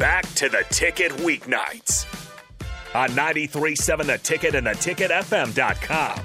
back to the ticket weeknights on 93.7 The Ticket and theticketfm.com.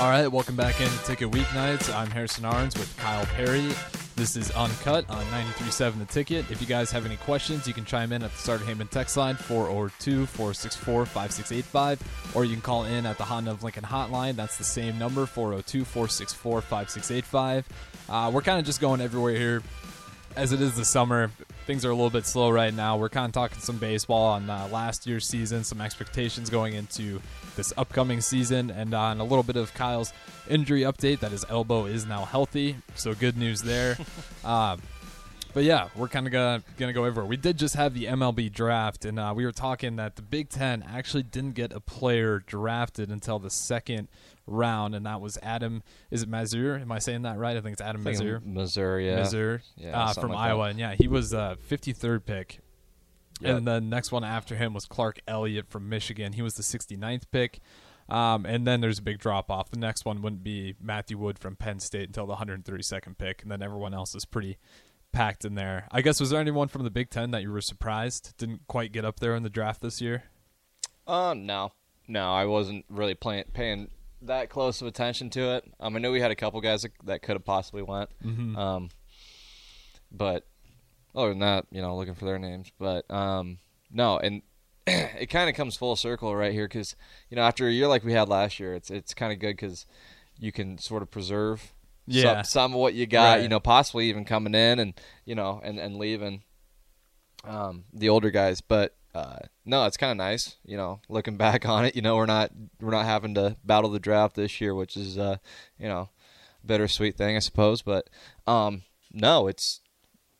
All right, welcome back in Ticket Weeknights. I'm Harrison Arns with Kyle Perry. This is Uncut on 93.7 The Ticket. If you guys have any questions, you can chime in at the Starter Heyman text line 402 464 5685, or you can call in at the Honda of Lincoln hotline. That's the same number 402 464 5685. Uh, we're kind of just going everywhere here as it is the summer, things are a little bit slow right now. We're kind of talking some baseball on uh, last year's season, some expectations going into this upcoming season, and on a little bit of Kyle's injury update that his elbow is now healthy. So good news there. uh, but yeah, we're kind of gonna gonna go over. We did just have the MLB draft, and uh, we were talking that the Big Ten actually didn't get a player drafted until the second round, and that was Adam. Is it Mazur? Am I saying that right? I think it's Adam Mazur. Missouri, yeah. Mazur, Yeah, uh, from like Iowa, and yeah, he was uh, 53rd pick. Yep. And the next one after him was Clark Elliott from Michigan. He was the 69th pick. Um, and then there's a big drop off. The next one wouldn't be Matthew Wood from Penn State until the 132nd pick, and then everyone else is pretty packed in there. I guess was there anyone from the Big Ten that you were surprised didn't quite get up there in the draft this year? Uh, no, no, I wasn't really playing, paying that close of attention to it. Um, I know we had a couple guys that, that could have possibly went. Mm-hmm. Um, but other than that, you know, looking for their names. But um, no, and it kind of comes full circle right here because you know after a year like we had last year, it's it's kind of good because you can sort of preserve Yeah. some, some of what you got. Right. You know, possibly even coming in and you know and and leaving um, the older guys, but. Uh, no, it's kind of nice, you know. Looking back on it, you know, we're not we're not having to battle the draft this year, which is, uh, you know, bittersweet thing, I suppose. But um, no, it's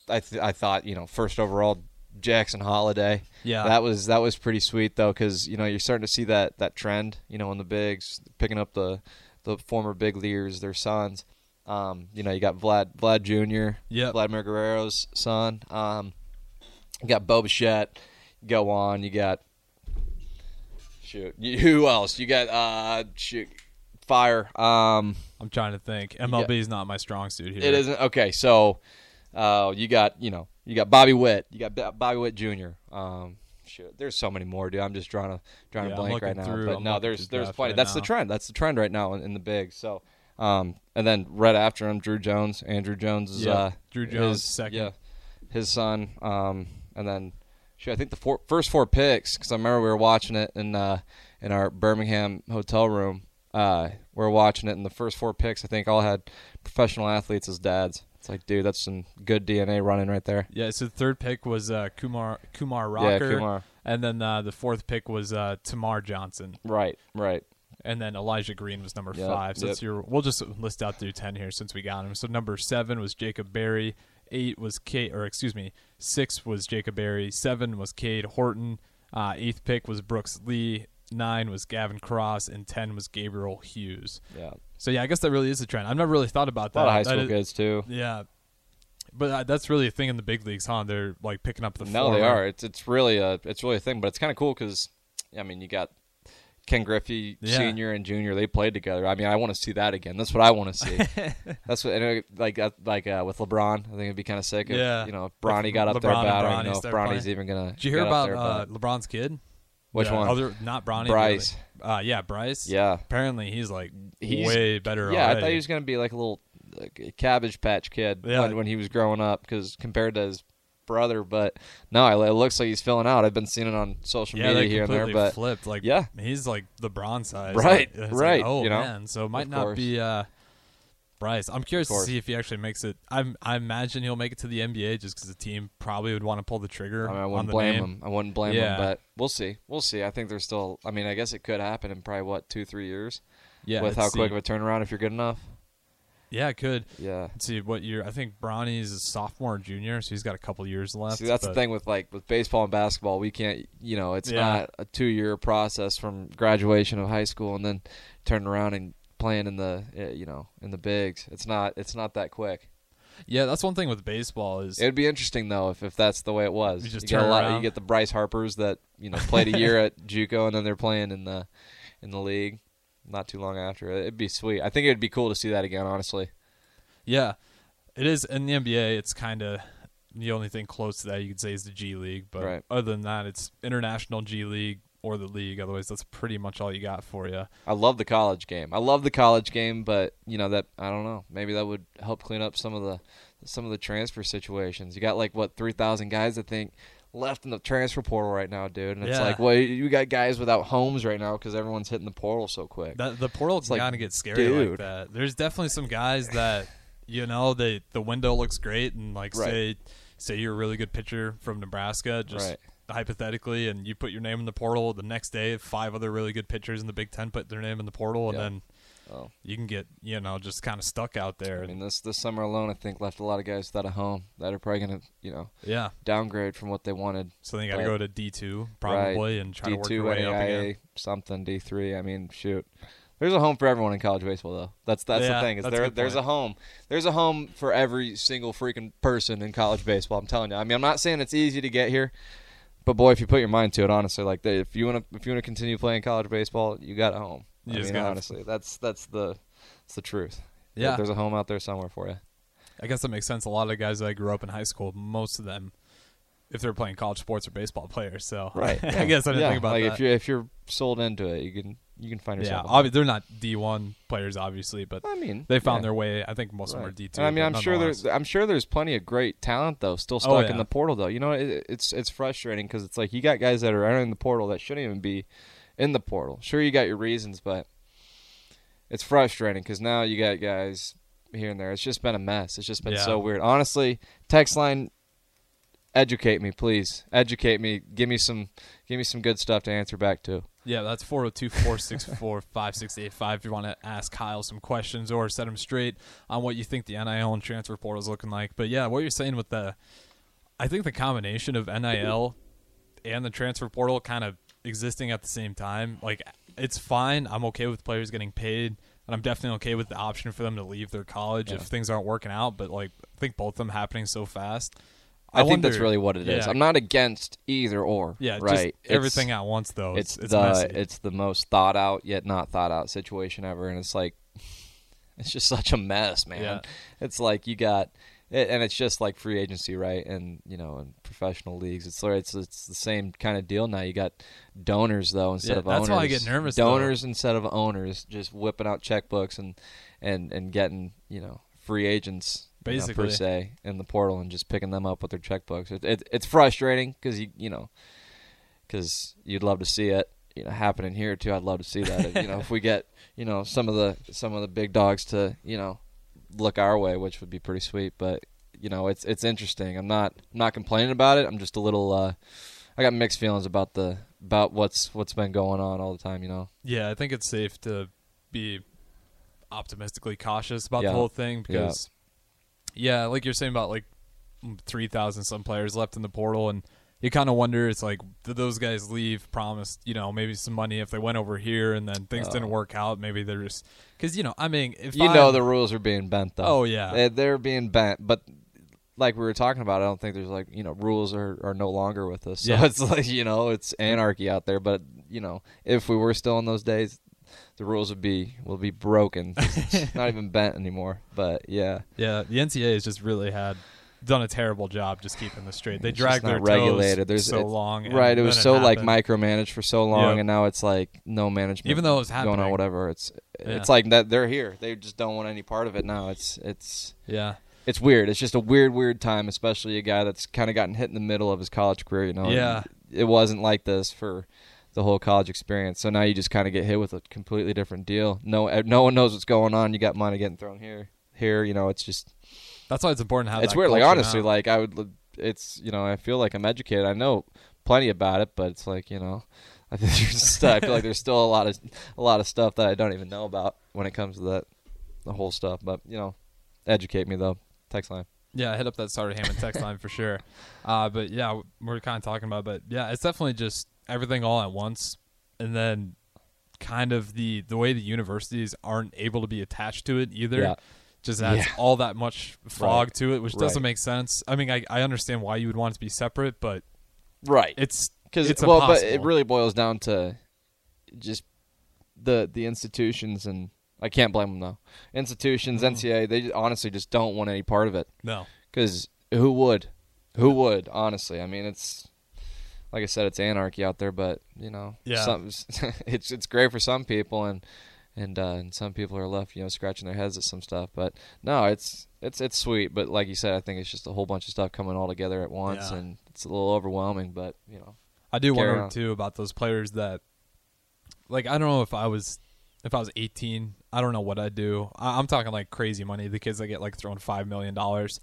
I th- I thought you know first overall Jackson Holliday. Yeah. that was that was pretty sweet though because you know you're starting to see that that trend you know in the bigs picking up the the former big leaguers their sons. Um, you know you got Vlad Vlad Jr. Vladimir Guerrero's son. Um, you got Bo Bichette. Go on. You got shoot. You, who else? You got uh shoot fire. Um, I'm trying to think. MLB is not my strong suit here. it isn't okay. So, uh, you got you know you got Bobby Witt. You got B- Bobby Witt Jr. Um, shoot, there's so many more, dude. I'm just drawing a drawing Yeah, a blank right now. through- but I'm no, there's there's plenty. right That's the trend. That's the trend right now in, in the big. So, um, and then right after him, Druw Jones. Andruw Jones is Yep. uh, Druw Jones, his- second. Yeah, his son. Um, and then. Shoot, I think the four, first four picks, because I remember we were watching it in uh, in our Birmingham hotel room. Uh, we were watching it, and the first four picks, I think, all had professional athletes as dads. It's like, dude, that's some good DNA running right there. Yeah, so the third pick was uh, Kumar Kumar Yeah, Rocker. Kumar. And then uh, the fourth pick was uh, Termarr Johnson. Right, right. And then Elijah Green was number Yep, five. So yep. that's your. We'll just list out through ten here since we got him. So number seven was Jacob Berry. Eight was Cade, or excuse me, six was Jacob Berry. Seven was Cade Horton. Uh, eighth pick was Brooks Lee. Nine was Gavin Cross, and ten was Gabriel Hughes. Yeah, So yeah, I guess that really is a trend. I've never really thought about a lot that. of high school is- kids too. Yeah, but uh, that's really a thing in the big leagues, huh? They're like picking up the. No, they are. It's it's really a it's really a thing, but it's kind of cool because, I mean, you got Ken Griffey Yeah. Senior and Junior. They played together. I mean, I want to see that again. That's what I want to see. That's what and, uh, like uh, like uh, with LeBron. I think it'd be kind of sick. If, Yeah. you know, if Bronny got up there LeBron and battling. You know, if Bronny's even gonna. Did you hear about there, uh, LeBron's kid? Which The one? Other, not Bronny. Bryce. Uh, yeah, Bryce. Yeah. Apparently, he's like He's- way better. Yeah, I thought he was gonna be like a little like a cabbage patch kid Yeah. when, when he was growing up, because compared to his brother, but no, it looks like he's filling out. I've been seeing it on social Yeah, media here and there, but flipped. Like, yeah. he's like the bronze size. Right, Like, right, Like, oh you know? man, so it might Of not course. be uh, Bryce. I'm curious to see if he actually makes it. I I imagine he'll make it to the NBA just because the team probably would want to pull the trigger I, mean, I wouldn't blame name. him. I wouldn't blame Yeah. him, but we'll see. We'll see. I think there's still. I mean, I guess it could happen in probably what two, three years Yeah, with how see. quick of a turnaround if you're good enough. Yeah, it could. Yeah. Let's see what year. I think Bronny's a sophomore or junior, so he's got a couple years left. See, that's the thing with like with baseball and basketball. We can't. You know, it's Yeah. not a two year process from graduation of high school and then turning around and playing in the uh, you know in the bigs. It's not. It's not that quick. Yeah, that's one thing with baseball is It'd be interesting though if, if that's the way it was. You just get a turn lot. around. You get the Bryce Harpers that you know played a year at JUCO and then they're playing in the in the league. Not too long after. It'd be sweet. I think it'd be cool to see that again. Honestly, Yeah, it is in the NBA. It's kind of the only thing close to that you could say is the G League, but Right. other than that, it's international G League or the league. Otherwise, that's pretty much all you got for you. I love the college game. I love the college game, but you know that I don't know. Maybe that would help clean up some of the some of the transfer situations. You got like what three thousand guys I think left in the transfer portal right now, dude. And it's Yeah. like, well, you got guys without homes right now because everyone's hitting the portal so quick. That the portal's It's like, of gets scary like dude. that. There's definitely some guys that you know they the window looks great and like Right. say say you're a really good pitcher from Nebraska, just Right. hypothetically, and you put your name in the portal. The next day, five other really good pitchers in the Big Ten put their name in the portal, and Yeah. then Oh. you can get you know just kind of stuck out there. I mean, this this summer alone, I think left a lot of guys without a home that are probably gonna, you know, yeah, downgrade from what they wanted. so then you got to go to D two probably and try D to work your way up again. something D three. I mean, shoot. There's a home for everyone in college baseball, though. That's that's Yeah, the thing. Is a there there's a home. There's a home for every single freaking person in college baseball. I'm telling you. I mean, I'm not saying it's easy to get here, but boy, if you put your mind to it, honestly, like if you want to if you want to continue playing college baseball, you got a home. You I mean, gotta- honestly, that's that's the that's the truth. Yeah, there's a home out there somewhere for you. I guess that makes sense. A lot of guys that I grew up in high school, most of them, if they're playing college sports, or baseball players. So right. I guess I didn't yeah. think about like that. if you're if you're sold into it, you can you can find yourself. a home. obvi- they're not D one players, obviously, but I mean, they found yeah. their way. I think most of them are D two. I mean, I'm sure there's I'm sure there's plenty of great talent though still oh, stuck Oh, in the portal though. You know, it, it's it's frustrating because it's like you got guys that are entering the portal that shouldn't even be in the portal. Sure, you got your reasons, but it's frustrating because now you got guys here and there. It's just been a mess. It's just been Yeah. so weird. Honestly, text line. Educate me, please. Educate me. Give me some, give me some good stuff to answer back to. Yeah, that's 402-464-5685 if you want to ask Kyle some questions or set him straight on what you think the NIL and transfer portal is looking like. But yeah, what you're saying with the I think the combination of NIL and the transfer portal kind of existing at the same time, like it's fine. I'm okay with players getting paid, and I'm definitely okay with the option for them to leave their college Yeah. if things aren't working out, but like I think both of them happening so fast. I, think that's really what it is. yeah. I'm not against either or. Yeah, right. everything at once though. it's, It's, it's, the messy. it's the most thought out yet not thought out situation ever, and it's like it's just such a mess, man. Yeah. It's like you got, it, and it's just like free agency, right? And you know, in professional leagues, it's it's it's the same kind of deal now. You got donors though instead Yeah, of that's owners. That's why I get nervous, though. Donors instead of owners, just whipping out checkbooks and and and getting you know free agents. you know, Basically. per se, in the portal and just picking them up with their checkbooks. It, it, it's frustrating because you you know because you'd love to see it you know happening here too. I'd love to see that. you know, if we get you know some of the some of the big dogs to you know look our way, which would be pretty sweet. But you know, it's it's interesting. I'm not I'm not complaining about it. I'm just a little. uh I got mixed feelings about the about what's what's been going on all the time. You know. Yeah, I think it's safe to be optimistically cautious about Yeah. the whole thing because, yeah. like you're saying about like three thousand some players left in the portal, and you kind of wonder, it's like did those guys leave, promised you know maybe some money if they went over here, and then things didn't Oh. work out. Maybe they're just because you know, I mean, if You know I'm- the rules are being bent though. Oh, yeah. they, they're being bent, but like we were talking about, I don't think there's like you know rules are, are no longer with us. So Yeah. it's like you know it's anarchy out there. But you know if we were still in those days, the rules would be will be broken. not even bent anymore. But yeah, yeah, the NCAA has just really had done a terrible job just keeping this straight. They It's dragged their regulated. toes There's so long, right. It was so like micromanaged for so long, Yep. and now it's like no management. Even though it was going on, whatever. It's Yeah. it's like that they're here. They just don't want any part of it now. It's it's Yeah, it's weird. It's just a weird, weird time, especially a guy that's kind of gotten hit in the middle of his college career. You know, Yeah. It wasn't like this for the whole college experience. So now you just kind of get hit with a completely different deal. No, no one knows what's going on. You got money getting thrown here, here. You know, it's just that's why it's important to have. it's weird. Like honestly, now. like I would. It's you know I feel like I'm educated. I know plenty about it, but it's like you know. I think there's still, I feel like there's still a lot of a lot of stuff that I don't even know about when it comes to that the whole stuff. But you know, educate me though. Text line. Yeah, hit up that Starter Hammond text line for sure. Uh, but yeah, we're kind of talking about, but yeah, it's definitely just everything all at once, and then kind of the the way the universities aren't able to be attached to it either. Yeah. Just adds Yeah. all that much fog Right. to it, which doesn't make sense. I mean, I, I understand why you would want it to be separate, but Right. it's Because it's well, but it really boils down to just the the institutions and I can't blame them though. Institutions. Mm-hmm. NCAA, they honestly just don't want any part of it No. because who would? Who would? Honestly, I mean, it's like I said, it's anarchy out there, but you know, Yeah. some, it's it's great for some people, and and uh, and some people are left, you know, scratching their heads at some stuff. But no, it's it's it's sweet, but like you said, I think it's just a whole bunch of stuff coming all together at once, Yeah. and it's a little overwhelming. But you know, I do wonder on. too about those players that, like, I don't know if I was, if I was 18, I don't know what I'd do. I, I'm talking like crazy money. The kids that get like thrown five million dollars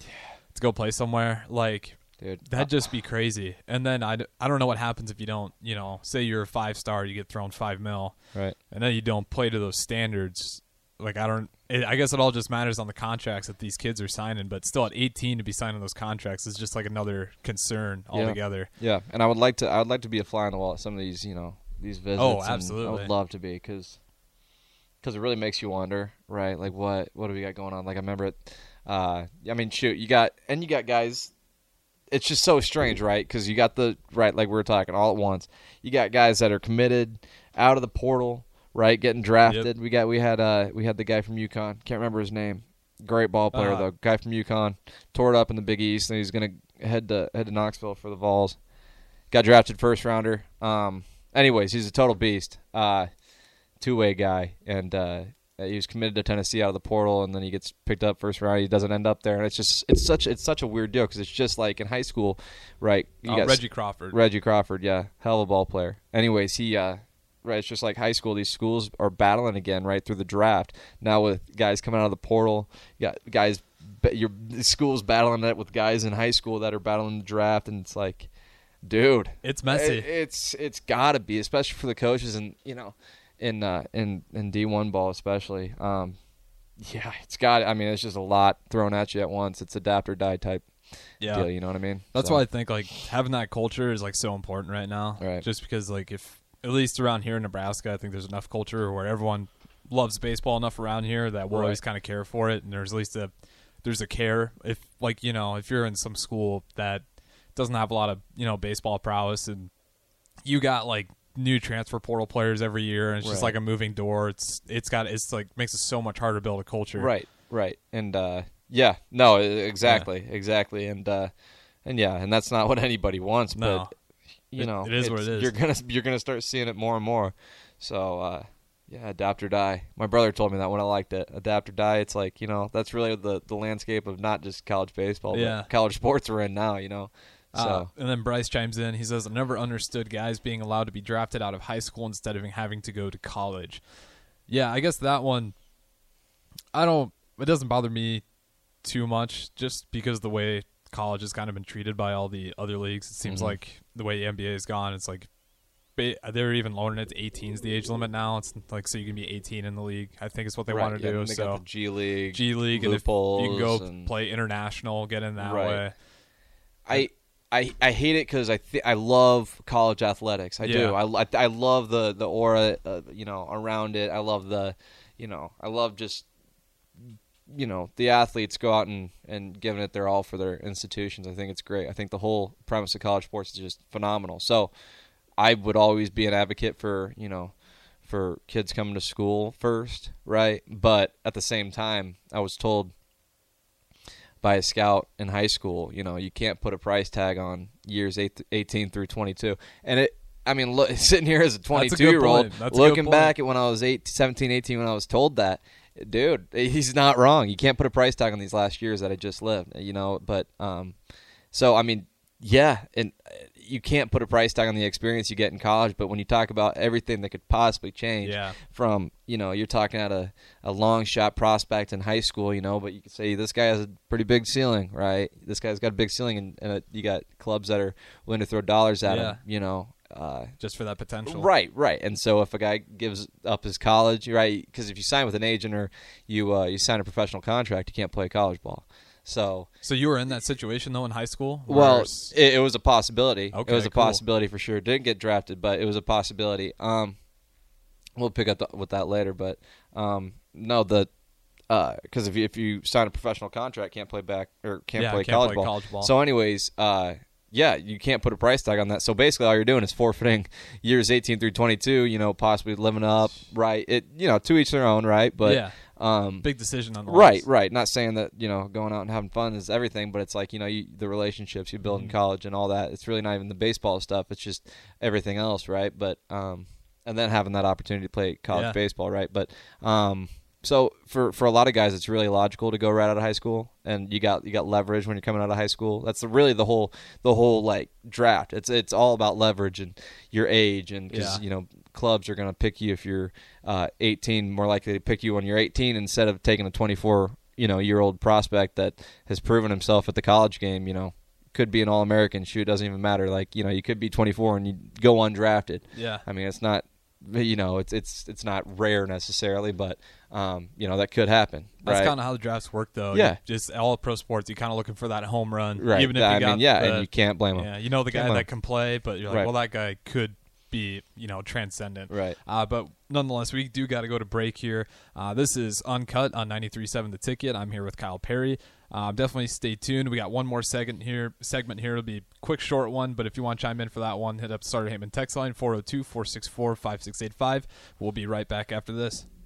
to go play somewhere, like dude, that'd just be crazy. And then I, I don't know what happens if you don't, you know, say you're a five star, you get thrown five mil, right? and then you don't play to those standards. Like I don't, it, I guess it all just matters on the contracts that these kids are signing. But still, at 18 to be signing those contracts is just like another concern Yeah. altogether. Yeah, and I would like to. I would like to be a fly on the wall at some of these, you know, these visits. Oh, and I would love to be because. because it really makes you wonder, right? Like what what do we got going on? Like I remember it. Uh, I mean, shoot, you got and you got guys. It's just so strange, right? Because you got the right, like we were talking all at once. You got guys that are committed out of the portal, right? Getting drafted. We got we had uh we had the guy from UConn. Can't remember his name. Great ball player Uh, though. Guy from UConn tore it up in the Big East, and he's gonna head to head to Knoxville for the Vols. Got drafted first rounder. Um, anyways, he's a total beast. Uh, two way guy, and uh, he was committed to Tennessee out of the portal, and then he gets picked up first round. He doesn't end up there, and it's just it's such it's such a weird deal because it's just like in high school, right? You Uh, got Reggie Crawford. Reggie Crawford, yeah, hell of a ball player. Anyways, he uh, right, it's just like high school. These schools are battling again right through the draft now with guys coming out of the portal. You got guys, your schools battling it with guys in high school that are battling the draft, and it's like, dude, It's messy. it- it's it's got to be, especially for the coaches, and you know, in uh, in in D one ball especially. Um, yeah, it's got. I mean, it's just a lot thrown at you at once. It's adapt or die type yeah. deal. You know what I mean? That's So, why I think like having that culture is like so important right now. Right. Just because like if at least around here in Nebraska, I think there's enough culture where everyone loves baseball enough around here that we'll Right. always kind of care for it, and there's at least a there's a care. If like you know if you're in some school that doesn't have a lot of you know baseball prowess and you got like new transfer portal players every year and it's just like a moving door it's it's got it's like makes it so much harder to build a culture Right, right, and uh, yeah, no, exactly, exactly, and uh, and yeah, and that's not what anybody wants. No. But you It- know, it is what it is. You're gonna you're gonna start seeing it more and more. So uh, yeah, adapt or die. My brother told me that when I liked it. Adapt or die. It's like you know that's really the the landscape of not just college baseball, Yeah. but college sports we're in now. You know, so Uh, and then Bryce chimes in. He says, "I never understood guys being allowed to be drafted out of high school instead of having to go to college." Yeah, I guess that one. I don't. It doesn't bother me too much, just because the way college has kind of been treated by all the other leagues. It seems Mhm. like the way the NBA has gone, it's like they're even lowering it to 18 is the age limit now. It's like so you can be 18 in the league. I think is what they right, want to yeah, do. they So got the G League, G League, and if you can go and- play international, get in that Right. way. I I I hate it because I th- I love college athletics. I do. I, I, I love the the aura, uh, you know, around it. I love the, you know, I love just, you know, the athletes go out and and giving it their all for their institutions. I think it's great. I think the whole premise of college sports is just phenomenal. So, I would always be an advocate for you know. For kids coming to school first, right? But at the same time, I was told by a scout in high school. You know, you can't put a price tag on years eight, 18 through 22. And it, I mean, look, sitting here as a a good 22 year old. Looking back at when I was eight, 17, 18, when I was told that, dude, he's not wrong. You can't put a price tag on these last years that I just lived, you know, but, um, so, I mean, yeah, and you can't put a price tag on the experience you get in college, but when you talk about everything that could possibly change, Yeah. from you know you're talking at a, a long shot prospect in high school you know but you could say this guy has a pretty big ceiling right this guy's got a big ceiling and, and you got clubs that are willing to throw dollars at Yeah. him you know uh, just for that potential. right right and so if a guy gives up his college right because if you sign with an agent or you uh, you sign a professional contract you can't play college ball so So you were in that situation though in high school. well, it, it was a possibility. Okay, it was a cool. possibility for sure. Didn't get drafted, but it was a possibility. Um, we'll pick up th- with that later. But um, no, the because if you if you sign a professional contract, can't play back or can't Yeah, play can't college play ball. college ball. So, anyways, uh, yeah, you can't put a price tag on that. So basically, all you're doing is forfeiting years 18 through 22. You know, possibly living up, right? It, you know, to each their own, right? But yeah, um, big decision on the right, right. Not saying that you know going out and having fun is everything, but it's like you know you, the relationships you build Mm-hmm. in college and all that. It's really not even the baseball stuff. It's just everything else, right? But um, and then having that opportunity to play college Yeah. baseball, right? But um, so for for a lot of guys, it's really logical to go right out of high school, and you got you got leverage when you're coming out of high school. That's the, really the whole the whole like draft. It's it's all about leverage and your age, and because Yeah. you know clubs are going to pick you if you're uh, 18, more likely to pick you when you're 18 instead of taking a 24 you know year old prospect that has proven himself at the college game. You know, could be an All American. Shoot, doesn't even matter. Like you know, you could be 24 and you go undrafted. Yeah. I mean, it's not you know it's it's it's not rare necessarily, but um, you know that could happen. That's right? kind of how the drafts work, though. Yeah. You just all pro sports, you're kind of looking for that home run, right. Even if I you got mean, yeah, the, and you can't blame them. yeah, you know the Can't guy that can play, but you're like, Right. well, that guy could be, you know, transcendent. Right. Uh, but nonetheless, we do got to go to break here. Uh, this is Uncut on 93.7 The Ticket. I'm here with Kyle Perry. Uh, definitely stay tuned. We got one more segment here. Segment here. It'll be quick, short one, but if you want to chime in for that one, hit up Starter Heyman text line 402 464 5685. We'll be right back after this.